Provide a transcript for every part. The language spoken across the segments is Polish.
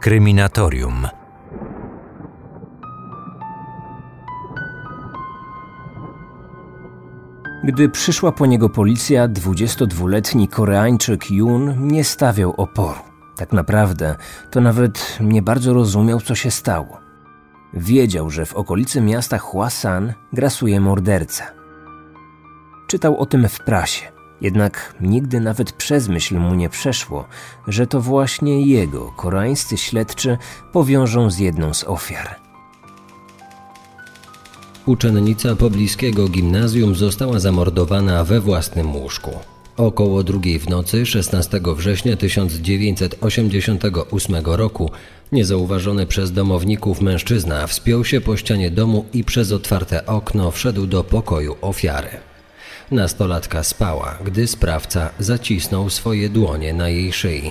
Kryminatorium. Gdy przyszła po niego policja, 22-letni Koreańczyk Yun nie stawiał oporu. Tak naprawdę to nawet nie bardzo rozumiał, co się stało. Wiedział, że w okolicy miasta Hwasan grasuje morderca. Czytał o tym w prasie, jednak nigdy nawet przez myśl mu nie przeszło, że to właśnie jego koreańscy śledczy powiążą z jedną z ofiar. Uczennica pobliskiego gimnazjum została zamordowana we własnym łóżku. Około drugiej w nocy 16 września 1988 roku niezauważony przez domowników mężczyzna wspiął się po ścianie domu i przez otwarte okno wszedł do pokoju ofiary. Nastolatka spała, gdy sprawca zacisnął swoje dłonie na jej szyi.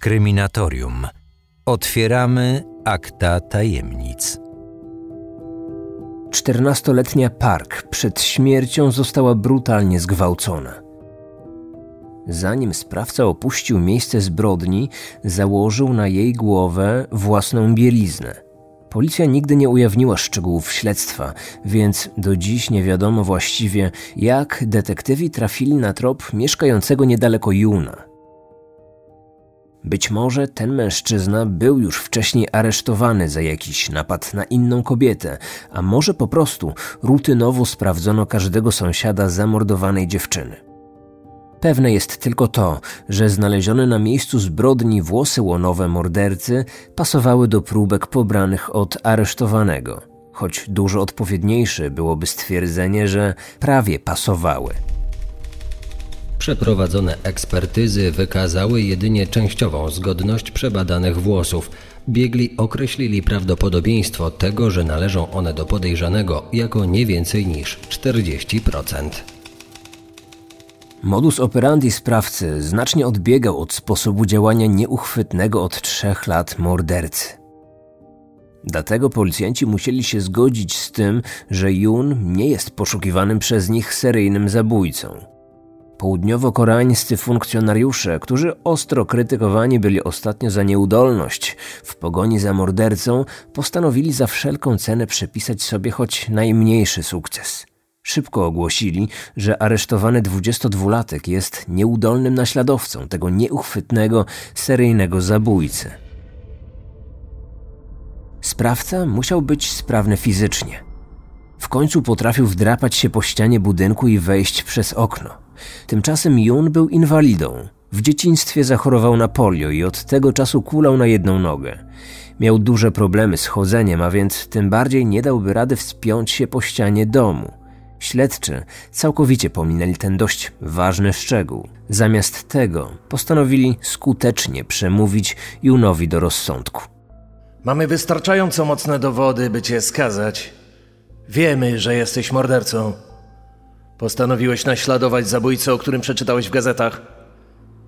Kryminatorium. Otwieramy akta tajemnic. Czternastoletnia Park przed śmiercią została brutalnie zgwałcona. Zanim sprawca opuścił miejsce zbrodni, założył na jej głowę własną bieliznę. Policja nigdy nie ujawniła szczegółów śledztwa, więc do dziś nie wiadomo właściwie, jak detektywi trafili na trop mieszkającego niedaleko Juna. Być może ten mężczyzna był już wcześniej aresztowany za jakiś napad na inną kobietę, a może po prostu rutynowo sprawdzono każdego sąsiada zamordowanej dziewczyny. Pewne jest tylko to, że znalezione na miejscu zbrodni włosy łonowe mordercy pasowały do próbek pobranych od aresztowanego, choć dużo odpowiedniejsze byłoby stwierdzenie, że prawie pasowały. Przeprowadzone ekspertyzy wykazały jedynie częściową zgodność przebadanych włosów. Biegli określili prawdopodobieństwo tego, że należą one do podejrzanego jako nie więcej niż 40%. Modus operandi sprawcy znacznie odbiegał od sposobu działania nieuchwytnego od trzech lat mordercy. Dlatego policjanci musieli się zgodzić z tym, że Jun nie jest poszukiwanym przez nich seryjnym zabójcą. Południowo-koreańscy funkcjonariusze, którzy ostro krytykowani byli ostatnio za nieudolność w pogoni za mordercą, postanowili za wszelką cenę przepisać sobie choć najmniejszy sukces. Szybko ogłosili, że aresztowany 22-latek jest nieudolnym naśladowcą tego nieuchwytnego, seryjnego zabójcy. Sprawca musiał być sprawny fizycznie. W końcu potrafił wdrapać się po ścianie budynku i wejść przez okno. Tymczasem Jun był inwalidą. W dzieciństwie zachorował na polio i od tego czasu kulał na jedną nogę. Miał duże problemy z chodzeniem, a więc tym bardziej nie dałby rady wspiąć się po ścianie domu. Śledczy całkowicie pominęli ten dość ważny szczegół. Zamiast tego postanowili skutecznie przemówić Junowi do rozsądku. Mamy wystarczająco mocne dowody, by cię skazać. Wiemy, że jesteś mordercą. Postanowiłeś naśladować zabójcę, o którym przeczytałeś w gazetach.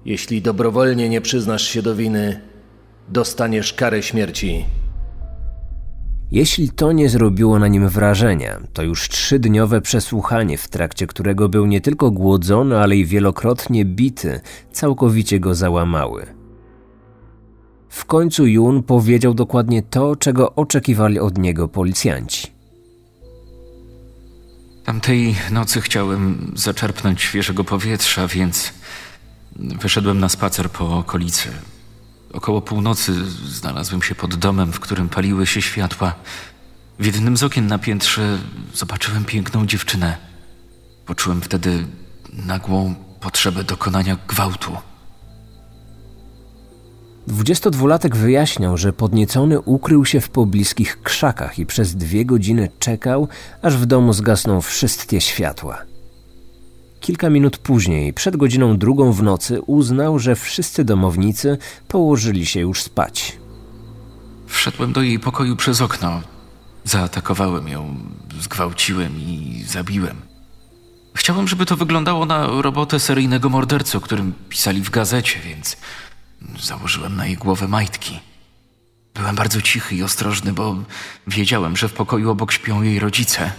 Jeśli dobrowolnie nie przyznasz się do winy, dostaniesz karę śmierci. Jeśli to nie zrobiło na nim wrażenia, to już trzydniowe przesłuchanie, w trakcie którego był nie tylko głodzony, ale i wielokrotnie bity, całkowicie go załamały. W końcu Jun powiedział dokładnie to, czego oczekiwali od niego policjanci. Tamtej nocy chciałem zaczerpnąć świeżego powietrza, więc wyszedłem na spacer po okolicy. Około północy znalazłem się pod domem, w którym paliły się światła. W jednym z okien na piętrze zobaczyłem piękną dziewczynę. Poczułem wtedy nagłą potrzebę dokonania gwałtu. 22-latek wyjaśniał, że podniecony ukrył się w pobliskich krzakach i przez dwie godziny czekał, aż w domu zgasną wszystkie światła. Kilka minut później, przed godziną drugą w nocy, uznał, że wszyscy domownicy położyli się już spać. Wszedłem do jej pokoju przez okno. Zaatakowałem ją, zgwałciłem i zabiłem. Chciałem, żeby to wyglądało na robotę seryjnego mordercy, o którym pisali w gazecie, więc Założyłem na jej głowę majtki. Byłem bardzo cichy i ostrożny, bo wiedziałem, że w pokoju obok śpią jej rodzice.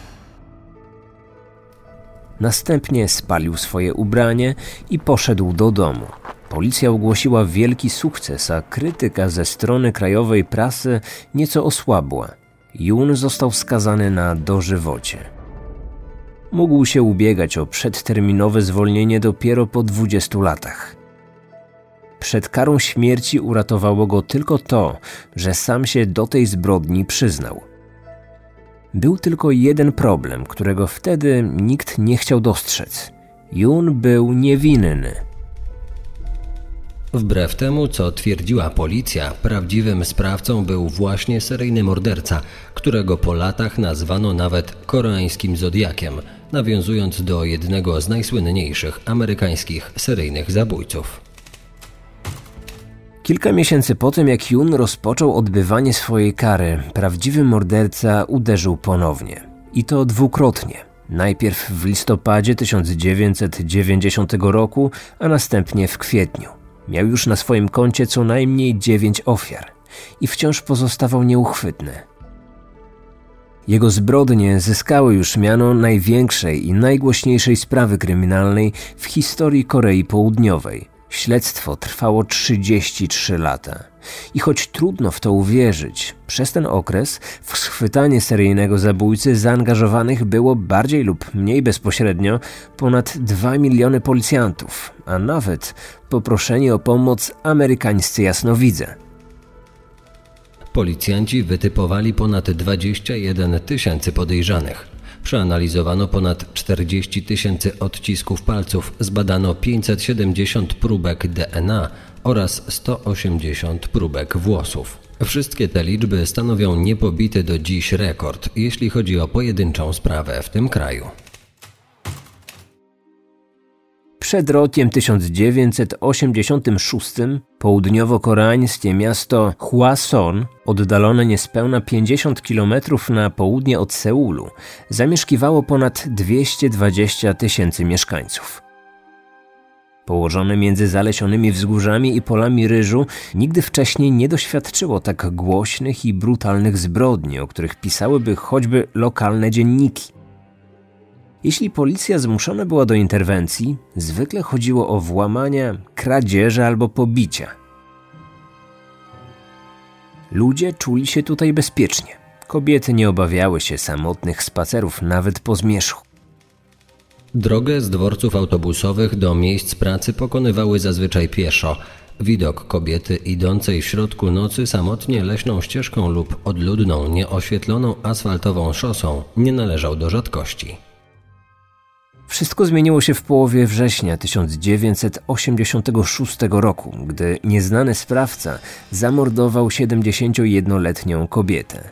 Następnie spalił swoje ubranie i poszedł do domu. Policja ogłosiła wielki sukces, a krytyka ze strony krajowej prasy nieco osłabła. Jun został skazany na dożywocie. Mógł się ubiegać o przedterminowe zwolnienie dopiero po 20 latach. Przed karą śmierci uratowało go tylko to, że sam się do tej zbrodni przyznał. Był tylko jeden problem, którego wtedy nikt nie chciał dostrzec. Jun był niewinny. Wbrew temu, co twierdziła policja, prawdziwym sprawcą był właśnie seryjny morderca, którego po latach nazwano nawet koreańskim zodiakiem, nawiązując do jednego z najsłynniejszych amerykańskich seryjnych zabójców. Kilka miesięcy po tym, jak Jun rozpoczął odbywanie swojej kary, prawdziwy morderca uderzył ponownie. I to dwukrotnie. Najpierw w listopadzie 1990 roku, a następnie w kwietniu. Miał już na swoim koncie co najmniej dziewięć ofiar i wciąż pozostawał nieuchwytny. Jego zbrodnie zyskały już miano największej i najgłośniejszej sprawy kryminalnej w historii Korei Południowej. Śledztwo trwało 33 lata. I choć trudno w to uwierzyć, przez ten okres w schwytanie seryjnego zabójcy zaangażowanych było bardziej lub mniej bezpośrednio ponad 2 miliony policjantów, a nawet poproszeni o pomoc amerykańscy jasnowidze. Policjanci wytypowali ponad 21 tysięcy podejrzanych. Przeanalizowano ponad 40 tysięcy odcisków palców, zbadano 570 próbek DNA oraz 180 próbek włosów. Wszystkie te liczby stanowią niepobity do dziś rekord, jeśli chodzi o pojedynczą sprawę w tym kraju. Przed rokiem 1986 południowo-koreańskie miasto Hwason, oddalone niespełna 50 km na południe od Seulu, zamieszkiwało ponad 220 tysięcy mieszkańców. Położone między zalesionymi wzgórzami i polami ryżu, nigdy wcześniej nie doświadczyło tak głośnych i brutalnych zbrodni, o których pisałyby choćby lokalne dzienniki. Jeśli policja zmuszona była do interwencji, zwykle chodziło o włamania, kradzieże albo pobicia. Ludzie czuli się tutaj bezpiecznie. Kobiety nie obawiały się samotnych spacerów nawet po zmierzchu. Drogę z dworców autobusowych do miejsc pracy pokonywały zazwyczaj pieszo. Widok kobiety idącej w środku nocy samotnie leśną ścieżką lub odludną, nieoświetloną asfaltową szosą nie należał do rzadkości. Wszystko zmieniło się w połowie września 1986 roku, gdy nieznany sprawca zamordował 71-letnią kobietę.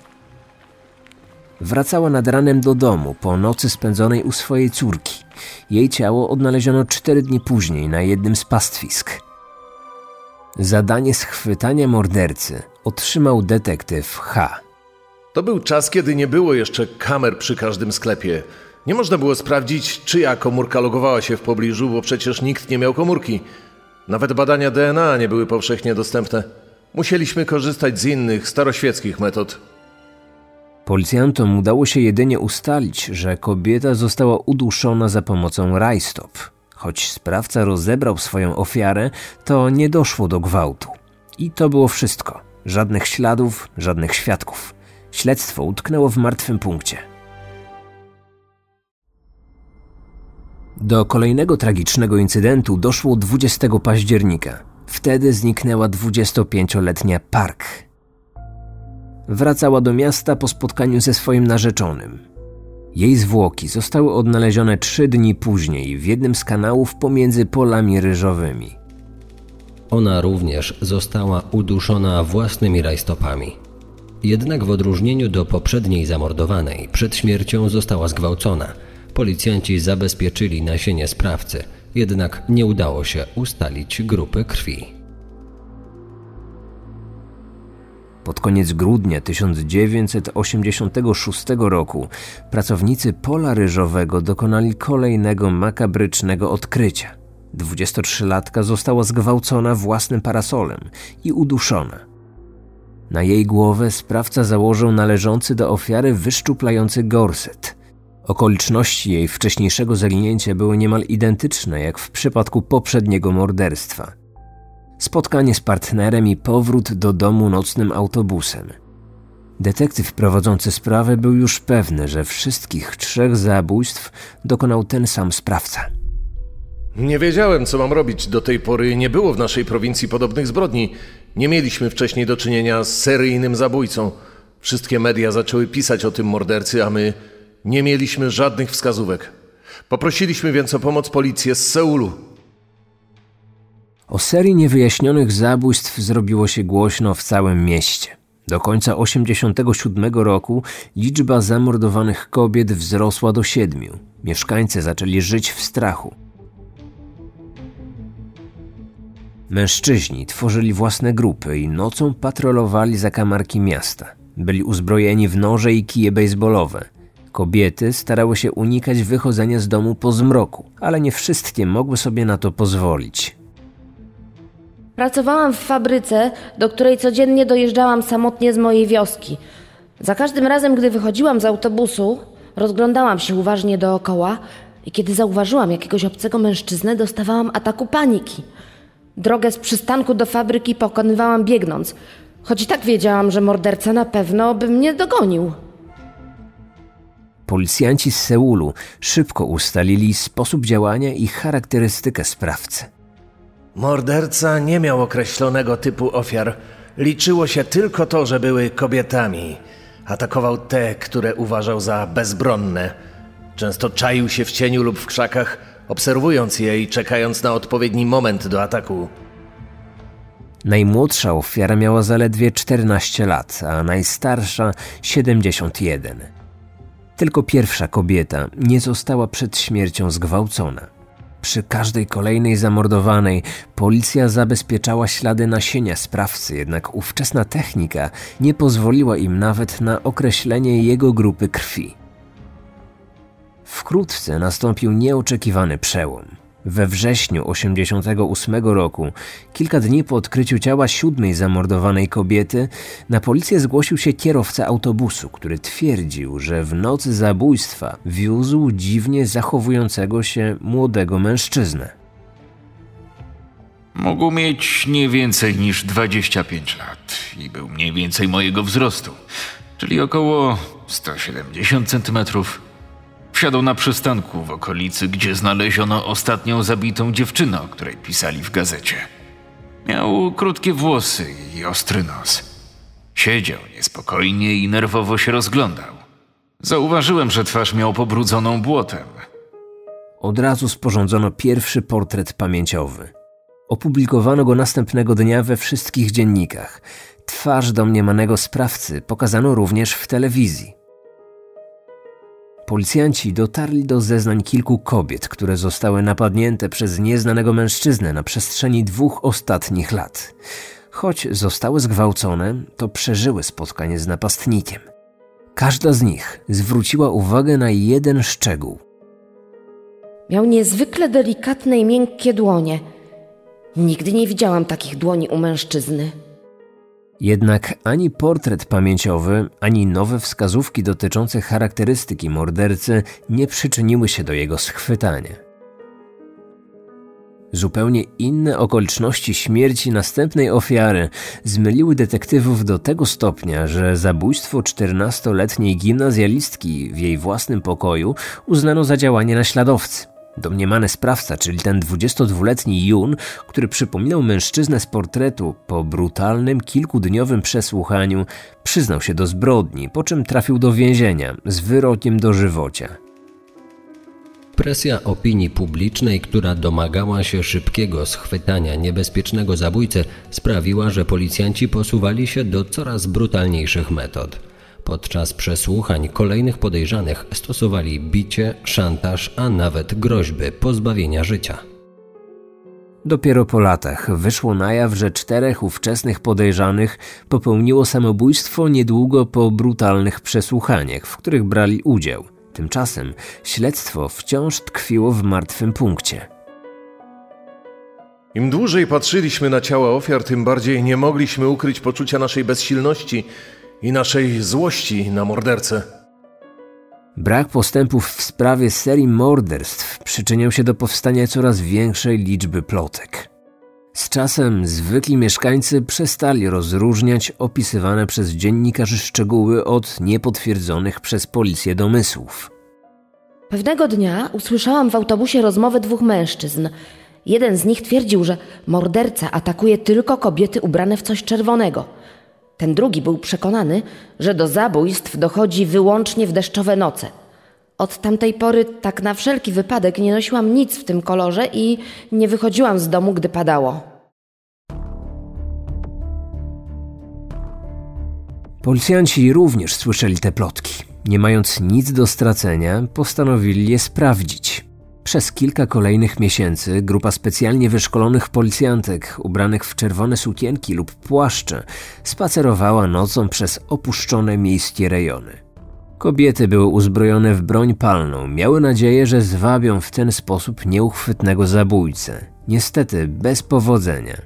Wracała nad ranem do domu po nocy spędzonej u swojej córki. Jej ciało odnaleziono cztery dni później na jednym z pastwisk. Zadanie schwytania mordercy otrzymał detektyw H. To był czas, kiedy nie było jeszcze kamer przy każdym sklepie. Nie można było sprawdzić, czyja komórka logowała się w pobliżu, bo przecież nikt nie miał komórki. Nawet badania DNA nie były powszechnie dostępne. Musieliśmy korzystać z innych, staroświeckich metod. Policjantom udało się jedynie ustalić, że kobieta została uduszona za pomocą rajstop. Choć sprawca rozebrał swoją ofiarę, to nie doszło do gwałtu. I to było wszystko. Żadnych śladów, żadnych świadków. Śledztwo utknęło w martwym punkcie. Do kolejnego tragicznego incydentu doszło 20 października. Wtedy zniknęła 25-letnia Park. Wracała do miasta po spotkaniu ze swoim narzeczonym. Jej zwłoki zostały odnalezione trzy dni później w jednym z kanałów pomiędzy polami ryżowymi. Ona również została uduszona własnymi rajstopami. Jednak w odróżnieniu do poprzedniej zamordowanej, przed śmiercią została zgwałcona – Policjanci zabezpieczyli nasienie sprawcy, jednak nie udało się ustalić grupy krwi. Pod koniec grudnia 1986 roku pracownicy pola ryżowego dokonali kolejnego makabrycznego odkrycia. 23-latka została zgwałcona własnym parasolem i uduszona. Na jej głowę sprawca założył należący do ofiary wyszczuplający gorset – Okoliczności jej wcześniejszego zaginięcia były niemal identyczne jak w przypadku poprzedniego morderstwa. spotkanie z partnerem i powrót do domu nocnym autobusem. Detektyw prowadzący sprawę był już pewny, że wszystkich trzech zabójstw dokonał ten sam sprawca. Nie wiedziałem, co mam robić. Do tej pory nie było w naszej prowincji podobnych zbrodni. Nie mieliśmy wcześniej do czynienia z seryjnym zabójcą. Wszystkie media zaczęły pisać o tym mordercy, a my nie mieliśmy żadnych wskazówek. Poprosiliśmy więc o pomoc policję z Seulu. O serii niewyjaśnionych zabójstw zrobiło się głośno w całym mieście. Do końca 1987 roku liczba zamordowanych kobiet wzrosła do siedmiu. Mieszkańcy zaczęli żyć w strachu. Mężczyźni tworzyli własne grupy i nocą patrolowali zakamarki miasta. Byli uzbrojeni w noże i kije baseballowe. Kobiety starały się unikać wychodzenia z domu po zmroku, ale nie wszystkie mogły sobie na to pozwolić. Pracowałam w fabryce, do której codziennie dojeżdżałam samotnie z mojej wioski. Za każdym razem, gdy wychodziłam z autobusu, rozglądałam się uważnie dookoła i kiedy zauważyłam jakiegoś obcego mężczyznę, dostawałam ataku paniki. Drogę z przystanku do fabryki pokonywałam biegnąc, choć i tak wiedziałam, że morderca na pewno by mnie dogonił. Policjanci z Seulu szybko ustalili sposób działania i charakterystykę sprawcy. Morderca nie miał określonego typu ofiar. Liczyło się tylko to, że były kobietami. Atakował te, które uważał za bezbronne. Często czaił się w cieniu lub w krzakach, obserwując je i czekając na odpowiedni moment do ataku. Najmłodsza ofiara miała zaledwie 14 lat, a najstarsza 71. Tylko pierwsza kobieta nie została przed śmiercią zgwałcona. Przy każdej kolejnej zamordowanej policja zabezpieczała ślady nasienia sprawcy, jednak ówczesna technika nie pozwoliła im nawet na określenie jego grupy krwi. Wkrótce nastąpił nieoczekiwany przełom. We wrześniu 1988 roku, kilka dni po odkryciu ciała siódmej zamordowanej kobiety, na policję zgłosił się kierowca autobusu, który twierdził, że w nocy zabójstwa wiózł dziwnie zachowującego się młodego mężczyznę. Mógł mieć nie więcej niż 25 lat i był mniej więcej mojego wzrostu, czyli około 170 centymetrów. Wsiadł na przystanku w okolicy, gdzie znaleziono ostatnią zabitą dziewczynę, o której pisali w gazecie. Miał krótkie włosy i ostry nos. Siedział niespokojnie i nerwowo się rozglądał. Zauważyłem, że twarz miał pobrudzoną błotem. Od razu sporządzono pierwszy portret pamięciowy. Opublikowano go następnego dnia we wszystkich dziennikach. Twarz domniemanego sprawcy pokazano również w telewizji. Policjanci dotarli do zeznań kilku kobiet, które zostały napadnięte przez nieznanego mężczyznę na przestrzeni dwóch ostatnich lat. Choć zostały zgwałcone, to przeżyły spotkanie z napastnikiem. Każda z nich zwróciła uwagę na jeden szczegół. Miał niezwykle delikatne i miękkie dłonie. Nigdy nie widziałam takich dłoni u mężczyzny. Jednak ani portret pamięciowy, ani nowe wskazówki dotyczące charakterystyki mordercy nie przyczyniły się do jego schwytania. Zupełnie inne okoliczności śmierci następnej ofiary zmyliły detektywów do tego stopnia, że zabójstwo 14-letniej gimnazjalistki w jej własnym pokoju uznano za działanie naśladowcy. Domniemany sprawca, czyli ten 22-letni Jun, który przypominał mężczyznę z portretu, po brutalnym, kilkudniowym przesłuchaniu przyznał się do zbrodni, po czym trafił do więzienia z wyrokiem do żywocia. Presja opinii publicznej, która domagała się szybkiego schwytania niebezpiecznego zabójcy, sprawiła, że policjanci posuwali się do coraz brutalniejszych metod. Podczas przesłuchań kolejnych podejrzanych stosowali bicie, szantaż, a nawet groźby pozbawienia życia. Dopiero po latach wyszło na jaw, że czterech ówczesnych podejrzanych popełniło samobójstwo niedługo po brutalnych przesłuchaniach, w których brali udział. Tymczasem śledztwo wciąż tkwiło w martwym punkcie. Im dłużej patrzyliśmy na ciała ofiar, tym bardziej nie mogliśmy ukryć poczucia naszej bezsilności i naszej złości na mordercę. Brak postępów w sprawie serii morderstw przyczyniał się do powstania coraz większej liczby plotek. Z czasem zwykli mieszkańcy przestali rozróżniać opisywane przez dziennikarzy szczegóły od niepotwierdzonych przez policję domysłów. Pewnego dnia usłyszałam w autobusie rozmowę dwóch mężczyzn. Jeden z nich twierdził, że morderca atakuje tylko kobiety ubrane w coś czerwonego. Ten drugi był przekonany, że do zabójstw dochodzi wyłącznie w deszczowe noce. Od tamtej pory, tak na wszelki wypadek, nie nosiłam nic w tym kolorze i nie wychodziłam z domu, gdy padało. Policjanci również słyszeli te plotki. Nie mając nic do stracenia, postanowili je sprawdzić. Przez kilka kolejnych miesięcy grupa specjalnie wyszkolonych policjantek, ubranych w czerwone sukienki lub płaszcze, spacerowała nocą przez opuszczone miejskie rejony. Kobiety były uzbrojone w broń palną, miały nadzieję, że zwabią w ten sposób nieuchwytnego zabójcę. Niestety bez powodzenia.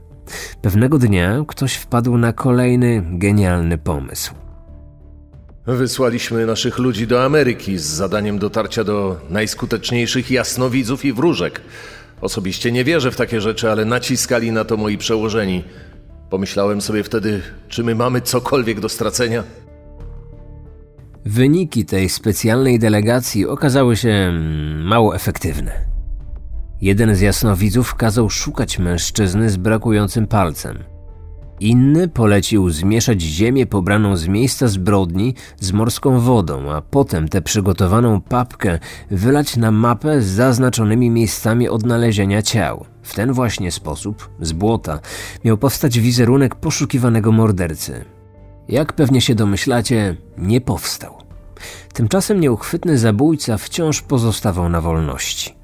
Pewnego dnia ktoś wpadł na kolejny genialny pomysł. Wysłaliśmy naszych ludzi do Ameryki z zadaniem dotarcia do najskuteczniejszych jasnowidzów i wróżek. Osobiście nie wierzę w takie rzeczy, ale naciskali na to moi przełożeni. Pomyślałem sobie wtedy, czy my mamy cokolwiek do stracenia? Wyniki tej specjalnej delegacji okazały się mm, mało efektywne. Jeden z jasnowidzów kazał szukać mężczyzny z brakującym palcem. Inny polecił zmieszać ziemię pobraną z miejsca zbrodni z morską wodą, a potem tę przygotowaną papkę wylać na mapę z zaznaczonymi miejscami odnalezienia ciał. W ten właśnie sposób, z błota, miał powstać wizerunek poszukiwanego mordercy. Jak pewnie się domyślacie, nie powstał. Tymczasem nieuchwytny zabójca wciąż pozostawał na wolności.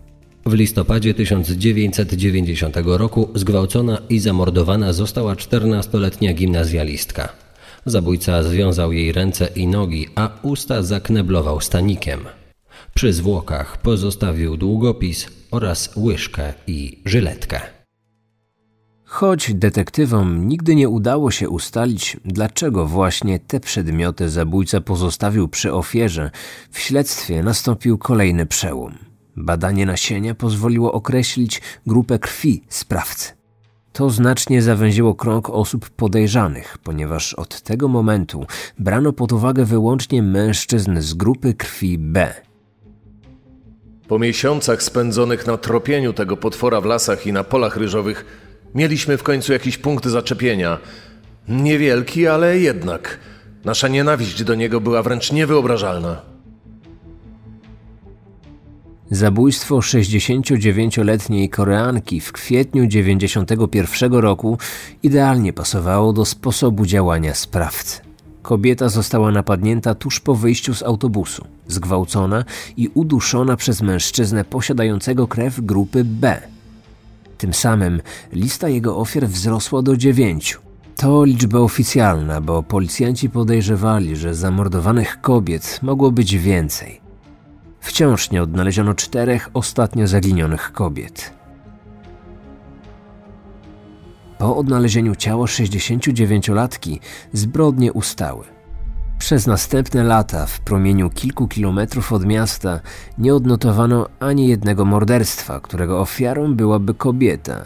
W listopadzie 1990 roku zgwałcona i zamordowana została 14-letnia gimnazjalistka. Zabójca związał jej ręce i nogi, a usta zakneblował stanikiem. Przy zwłokach pozostawił długopis oraz łyżkę i żyletkę. Choć detektywom nigdy nie udało się ustalić, dlaczego właśnie te przedmioty zabójca pozostawił przy ofierze, w śledztwie nastąpił kolejny przełom. Badanie nasienia pozwoliło określić grupę krwi sprawcy. To znacznie zawęziło krąg osób podejrzanych, ponieważ od tego momentu brano pod uwagę wyłącznie mężczyzn z grupy krwi B. Po miesiącach spędzonych na tropieniu tego potwora w lasach i na polach ryżowych, mieliśmy w końcu jakiś punkt zaczepienia. Niewielki, ale jednak. Nasza nienawiść do niego była wręcz niewyobrażalna. Zabójstwo 69-letniej Koreanki w kwietniu 91 roku idealnie pasowało do sposobu działania sprawcy. Kobieta została napadnięta tuż po wyjściu z autobusu, zgwałcona i uduszona przez mężczyznę posiadającego krew grupy B. Tym samym lista jego ofiar wzrosła do dziewięciu. To liczba oficjalna, bo policjanci podejrzewali, że zamordowanych kobiet mogło być więcej. Wciąż nie odnaleziono czterech ostatnio zaginionych kobiet. Po odnalezieniu ciała 69-latki zbrodnie ustały. Przez następne lata w promieniu kilku kilometrów od miasta nie odnotowano ani jednego morderstwa, którego ofiarą byłaby kobieta.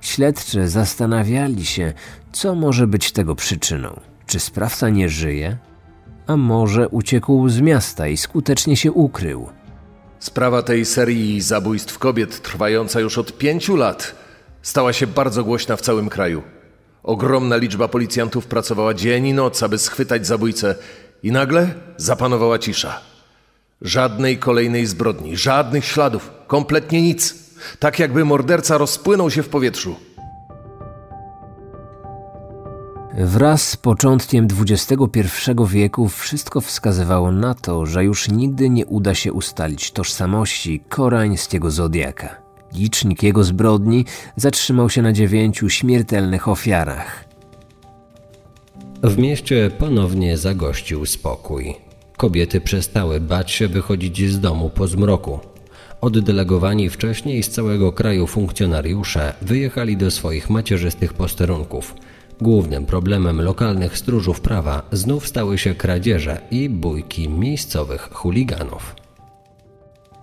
Śledczy zastanawiali się, co może być tego przyczyną. Czy sprawca nie żyje? A może uciekł z miasta i skutecznie się ukrył? Sprawa tej serii zabójstw kobiet, trwająca już od pięciu lat, stała się bardzo głośna w całym kraju. Ogromna liczba policjantów pracowała dzień i noc, aby schwytać zabójcę, i nagle zapanowała cisza. Żadnej kolejnej zbrodni, żadnych śladów, kompletnie nic. Tak jakby morderca rozpłynął się w powietrzu. Wraz z początkiem XXI wieku wszystko wskazywało na to, że już nigdy nie uda się ustalić tożsamości koreańskiego zodiaka. Licznik jego zbrodni zatrzymał się na dziewięciu śmiertelnych ofiarach. W mieście ponownie zagościł spokój. Kobiety przestały bać się wychodzić z domu po zmroku. Oddelegowani wcześniej z całego kraju funkcjonariusze wyjechali do swoich macierzystych posterunków. Głównym problemem lokalnych stróżów prawa znów stały się kradzieże i bójki miejscowych chuliganów.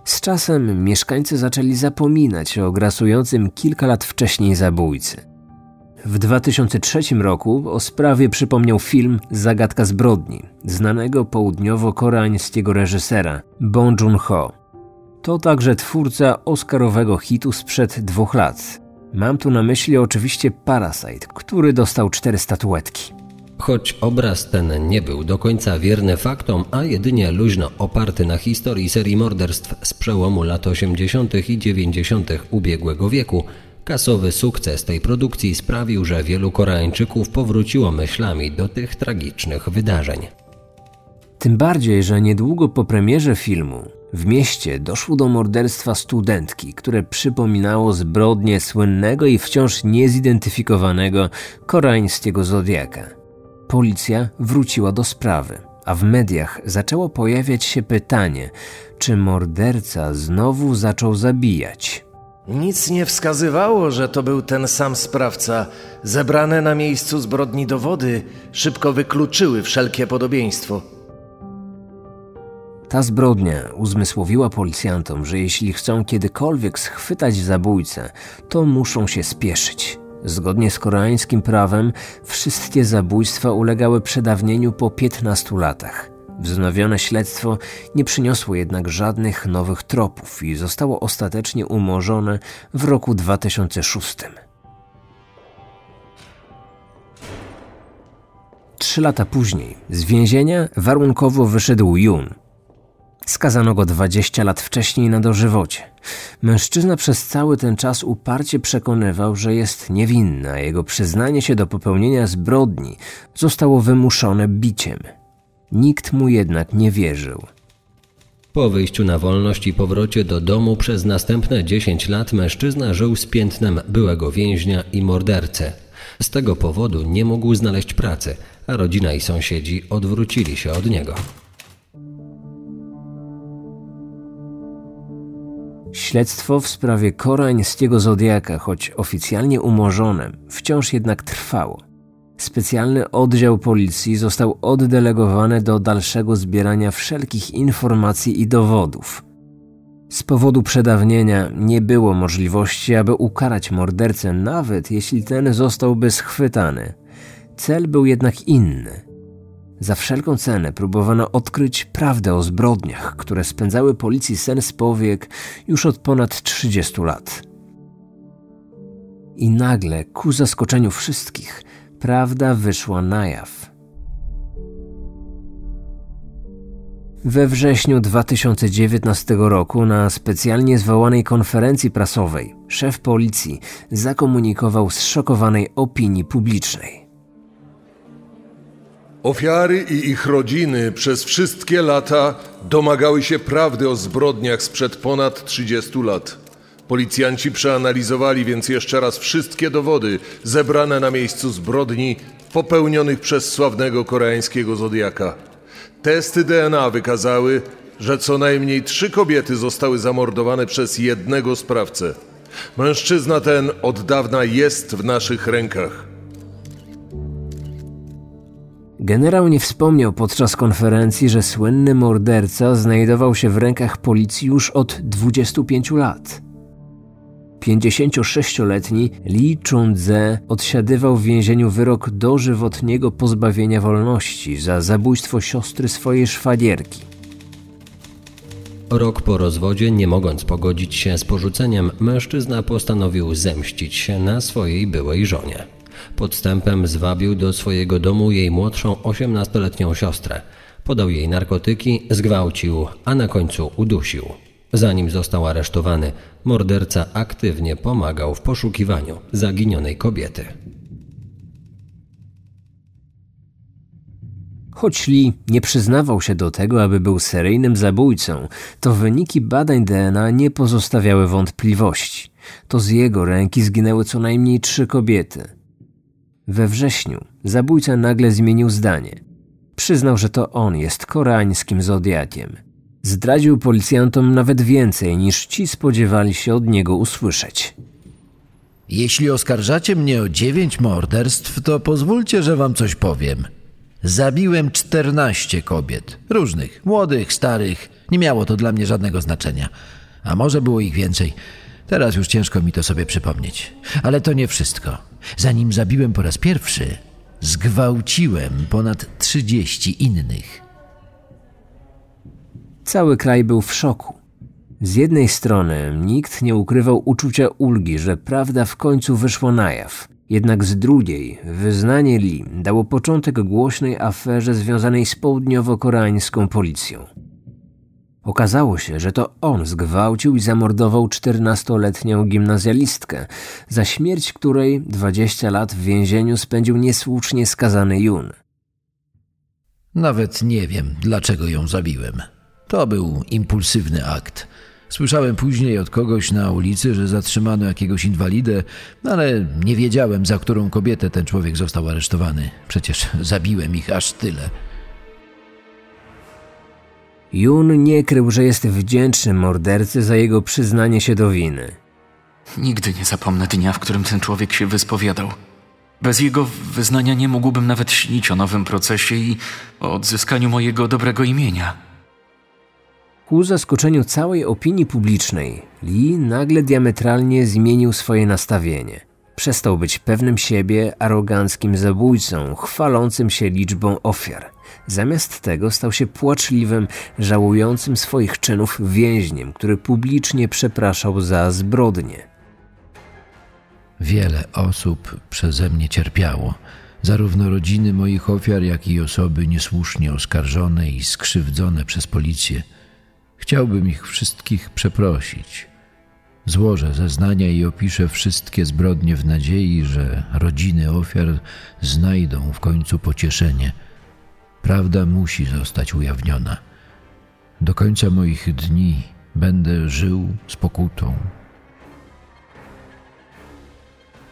Z czasem mieszkańcy zaczęli zapominać o grasującym kilka lat wcześniej zabójcy. W 2003 roku o sprawie przypomniał film Zagadka zbrodni znanego południowo-koreańskiego reżysera Bong Joon-ho. To także twórca oscarowego hitu sprzed dwóch lat. Mam tu na myśli oczywiście Parasite, który dostał cztery statuetki. Choć obraz ten nie był do końca wierny faktom, a jedynie luźno oparty na historii serii morderstw z przełomu lat 80. i 90. ubiegłego wieku, kasowy sukces tej produkcji sprawił, że wielu Koreańczyków powróciło myślami do tych tragicznych wydarzeń. Tym bardziej, że niedługo po premierze filmu w mieście doszło do morderstwa studentki, które przypominało zbrodnię słynnego i wciąż niezidentyfikowanego koreańskiego zodiaka policja wróciła do sprawy, a w mediach zaczęło pojawiać się pytanie, czy morderca znowu zaczął zabijać. Nic nie wskazywało, że to był ten sam sprawca. Zebrane na miejscu zbrodni dowody szybko wykluczyły wszelkie podobieństwo. Ta zbrodnia uzmysłowiła policjantom, że jeśli chcą kiedykolwiek schwytać zabójcę, to muszą się spieszyć. Zgodnie z koreańskim prawem, wszystkie zabójstwa ulegały przedawnieniu po 15 latach. Wznowione śledztwo nie przyniosło jednak żadnych nowych tropów i zostało ostatecznie umorzone w roku 2006. Trzy lata później z więzienia warunkowo wyszedł Jun, Skazano go 20 lat wcześniej na dożywocie. Mężczyzna przez cały ten czas uparcie przekonywał, że jest niewinny, a jego przyznanie się do popełnienia zbrodni zostało wymuszone biciem. Nikt mu jednak nie wierzył. Po wyjściu na wolność i powrocie do domu przez następne 10 lat mężczyzna żył z piętnem byłego więźnia i mordercę. Z tego powodu nie mógł znaleźć pracy, a rodzina i sąsiedzi odwrócili się od niego. Śledztwo w sprawie koreańskiego zodiaka, choć oficjalnie umorzone, wciąż jednak trwało. Specjalny oddział policji został oddelegowany do dalszego zbierania wszelkich informacji i dowodów. Z powodu przedawnienia nie było możliwości, aby ukarać mordercę, nawet jeśli ten zostałby schwytany. Cel był jednak inny za wszelką cenę próbowano odkryć prawdę o zbrodniach, które spędzały policji sen z powiek już od ponad 30 lat. I nagle, ku zaskoczeniu wszystkich, prawda wyszła na jaw. We wrześniu 2019 roku na specjalnie zwołanej konferencji prasowej szef policji zakomunikował zszokowanej opinii publicznej. Ofiary i ich rodziny przez wszystkie lata domagały się prawdy o zbrodniach sprzed ponad 30 lat. Policjanci przeanalizowali więc jeszcze raz wszystkie dowody zebrane na miejscu zbrodni popełnionych przez sławnego koreańskiego zodiaka. Testy DNA wykazały, że co najmniej trzy kobiety zostały zamordowane przez jednego sprawcę. Mężczyzna ten od dawna jest w naszych rękach. Generał nie wspomniał podczas konferencji, że słynny morderca znajdował się w rękach policji już od 25 lat. 56-letni Lee Chun-ze odsiadywał w więzieniu wyrok dożywotniego pozbawienia wolności za zabójstwo siostry swojej szwagierki. Rok po rozwodzie, nie mogąc pogodzić się z porzuceniem, mężczyzna postanowił zemścić się na swojej byłej żonie. Podstępem zwabił do swojego domu jej młodszą 18-letnią siostrę. Podał jej narkotyki, zgwałcił, a na końcu udusił. Zanim został aresztowany, morderca aktywnie pomagał w poszukiwaniu zaginionej kobiety. Choć Lee nie przyznawał się do tego, aby był seryjnym zabójcą, to wyniki badań DNA nie pozostawiały wątpliwości. To z jego ręki zginęły co najmniej trzy kobiety. We wrześniu zabójca nagle zmienił zdanie. Przyznał, że to on jest koreańskim zodiakiem. Zdradził policjantom nawet więcej niż ci spodziewali się od niego usłyszeć. Jeśli oskarżacie mnie o dziewięć morderstw, to pozwólcie, że wam coś powiem. Zabiłem czternaście kobiet. Różnych, młodych, starych, Nie miało to dla mnie żadnego znaczenia. A może było ich więcej. Teraz już ciężko mi to sobie przypomnieć. Ale to nie wszystko. Zanim zabiłem po raz pierwszy, zgwałciłem ponad 30 innych. Cały kraj był w szoku. Z jednej strony nikt nie ukrywał uczucia ulgi, że prawda w końcu wyszła na jaw. Jednak z drugiej, wyznanie Lee dało początek głośnej aferze związanej z południowo-koreańską policją. Okazało się, że to on zgwałcił i zamordował 14-letnią gimnazjalistkę, za śmierć której 20 lat w więzieniu spędził niesłusznie skazany Jun. Nawet nie wiem, dlaczego ją zabiłem. To był impulsywny akt. Słyszałem później od kogoś na ulicy, że zatrzymano jakiegoś inwalidę, ale nie wiedziałem, za którą kobietę ten człowiek został aresztowany. Przecież zabiłem ich aż tyle. Jun nie krył, że jest wdzięczny mordercy za jego przyznanie się do winy. Nigdy nie zapomnę dnia, w którym ten człowiek się wyspowiadał. Bez jego wyznania nie mógłbym nawet śnić o nowym procesie i o odzyskaniu mojego dobrego imienia. Ku zaskoczeniu całej opinii publicznej, Lee nagle diametralnie zmienił swoje nastawienie. Przestał być pewnym siebie, aroganckim zabójcą, chwalącym się liczbą ofiar. Zamiast tego stał się płaczliwym, żałującym swoich czynów więźniem, który publicznie przepraszał za zbrodnie. Wiele osób przeze mnie cierpiało. Zarówno rodziny moich ofiar, jak i osoby niesłusznie oskarżone i skrzywdzone przez policję. Chciałbym ich wszystkich przeprosić. Złożę zeznania i opiszę wszystkie zbrodnie w nadziei, że rodziny ofiar znajdą w końcu pocieszenie. Prawda musi zostać ujawniona. Do końca moich dni będę żył z pokutą.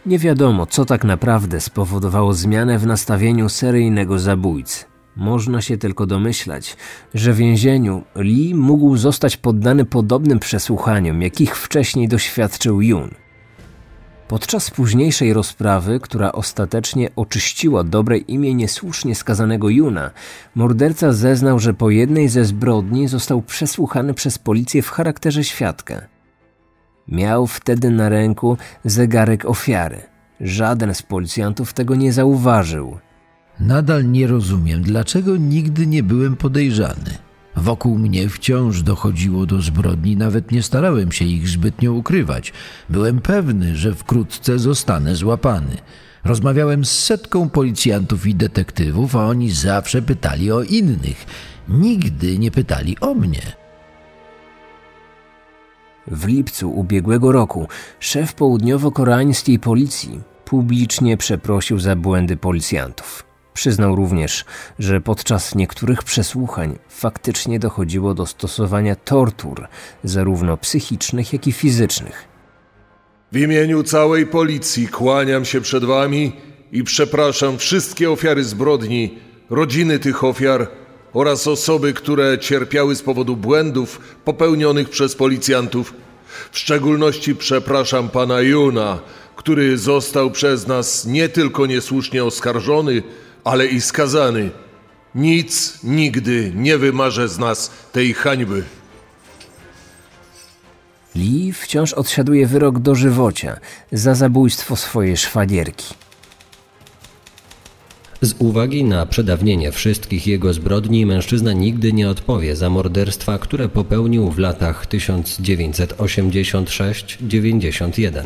Nie wiadomo, co tak naprawdę spowodowało zmianę w nastawieniu seryjnego zabójcy. Można się tylko domyślać, że w więzieniu Lee mógł zostać poddany podobnym przesłuchaniom, jakich wcześniej doświadczył Jun. Podczas późniejszej rozprawy, która ostatecznie oczyściła dobre imię niesłusznie skazanego Juna, morderca zeznał, że po jednej ze zbrodni został przesłuchany przez policję w charakterze świadka. Miał wtedy na ręku zegarek ofiary. Żaden z policjantów tego nie zauważył. Nadal nie rozumiem, dlaczego nigdy nie byłem podejrzany. Wokół mnie wciąż dochodziło do zbrodni, nawet nie starałem się ich zbytnio ukrywać. Byłem pewny, że wkrótce zostanę złapany. Rozmawiałem z setką policjantów i detektywów, a oni zawsze pytali o innych. Nigdy nie pytali o mnie. W lipcu ubiegłego roku szef południowo-koreańskiej policji publicznie przeprosił za błędy policjantów. Przyznał również, że podczas niektórych przesłuchań faktycznie dochodziło do stosowania tortur, zarówno psychicznych, jak i fizycznych. W imieniu całej policji kłaniam się przed wami i przepraszam wszystkie ofiary zbrodni, rodziny tych ofiar oraz osoby, które cierpiały z powodu błędów popełnionych przez policjantów. W szczególności przepraszam pana Juna, który został przez nas nie tylko niesłusznie oskarżony, ale i skazany. Nic nigdy nie wymarze z nas tej hańby. Lee wciąż odsiaduje wyrok dożywocia za zabójstwo swojej szwagierki. Z uwagi na przedawnienie wszystkich jego zbrodni, mężczyzna nigdy nie odpowie za morderstwa, które popełnił w latach 1986-91.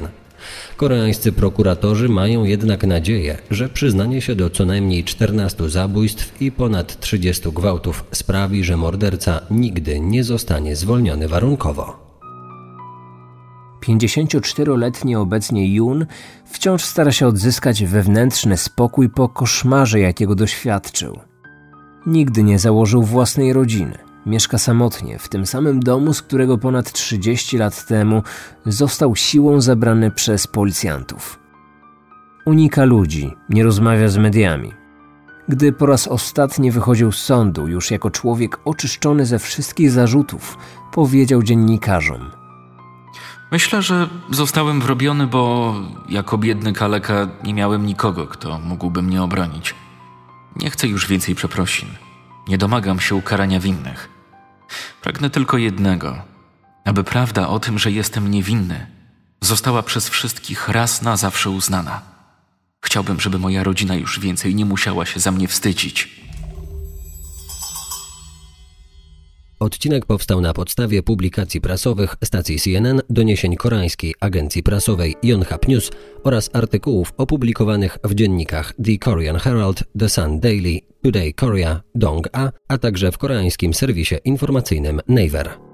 Koreańscy prokuratorzy mają jednak nadzieję, że przyznanie się do co najmniej 14 zabójstw i ponad 30 gwałtów sprawi, że morderca nigdy nie zostanie zwolniony warunkowo. 54-letni obecnie Jun wciąż stara się odzyskać wewnętrzny spokój po koszmarze, jakiego doświadczył. Nigdy nie założył własnej rodziny. Mieszka samotnie w tym samym domu, z którego ponad 30 lat temu został siłą zabrany przez policjantów. Unika ludzi, nie rozmawia z mediami. Gdy po raz ostatni wychodził z sądu, już jako człowiek oczyszczony ze wszystkich zarzutów, powiedział dziennikarzom – Myślę, że zostałem wrobiony, bo jako biedny kaleka nie miałem nikogo, kto mógłby mnie obronić. Nie chcę już więcej przeprosin. Nie domagam się ukarania winnych. Pragnę tylko jednego: aby prawda o tym, że jestem niewinny, została przez wszystkich raz na zawsze uznana. Chciałbym, żeby moja rodzina już więcej nie musiała się za mnie wstydzić. Odcinek powstał na podstawie publikacji prasowych stacji CNN, doniesień koreańskiej agencji prasowej Yonhap News oraz artykułów opublikowanych w dziennikach The Korean Herald, The Sun Daily, Today Korea, Dong A, a także w koreańskim serwisie informacyjnym Naver.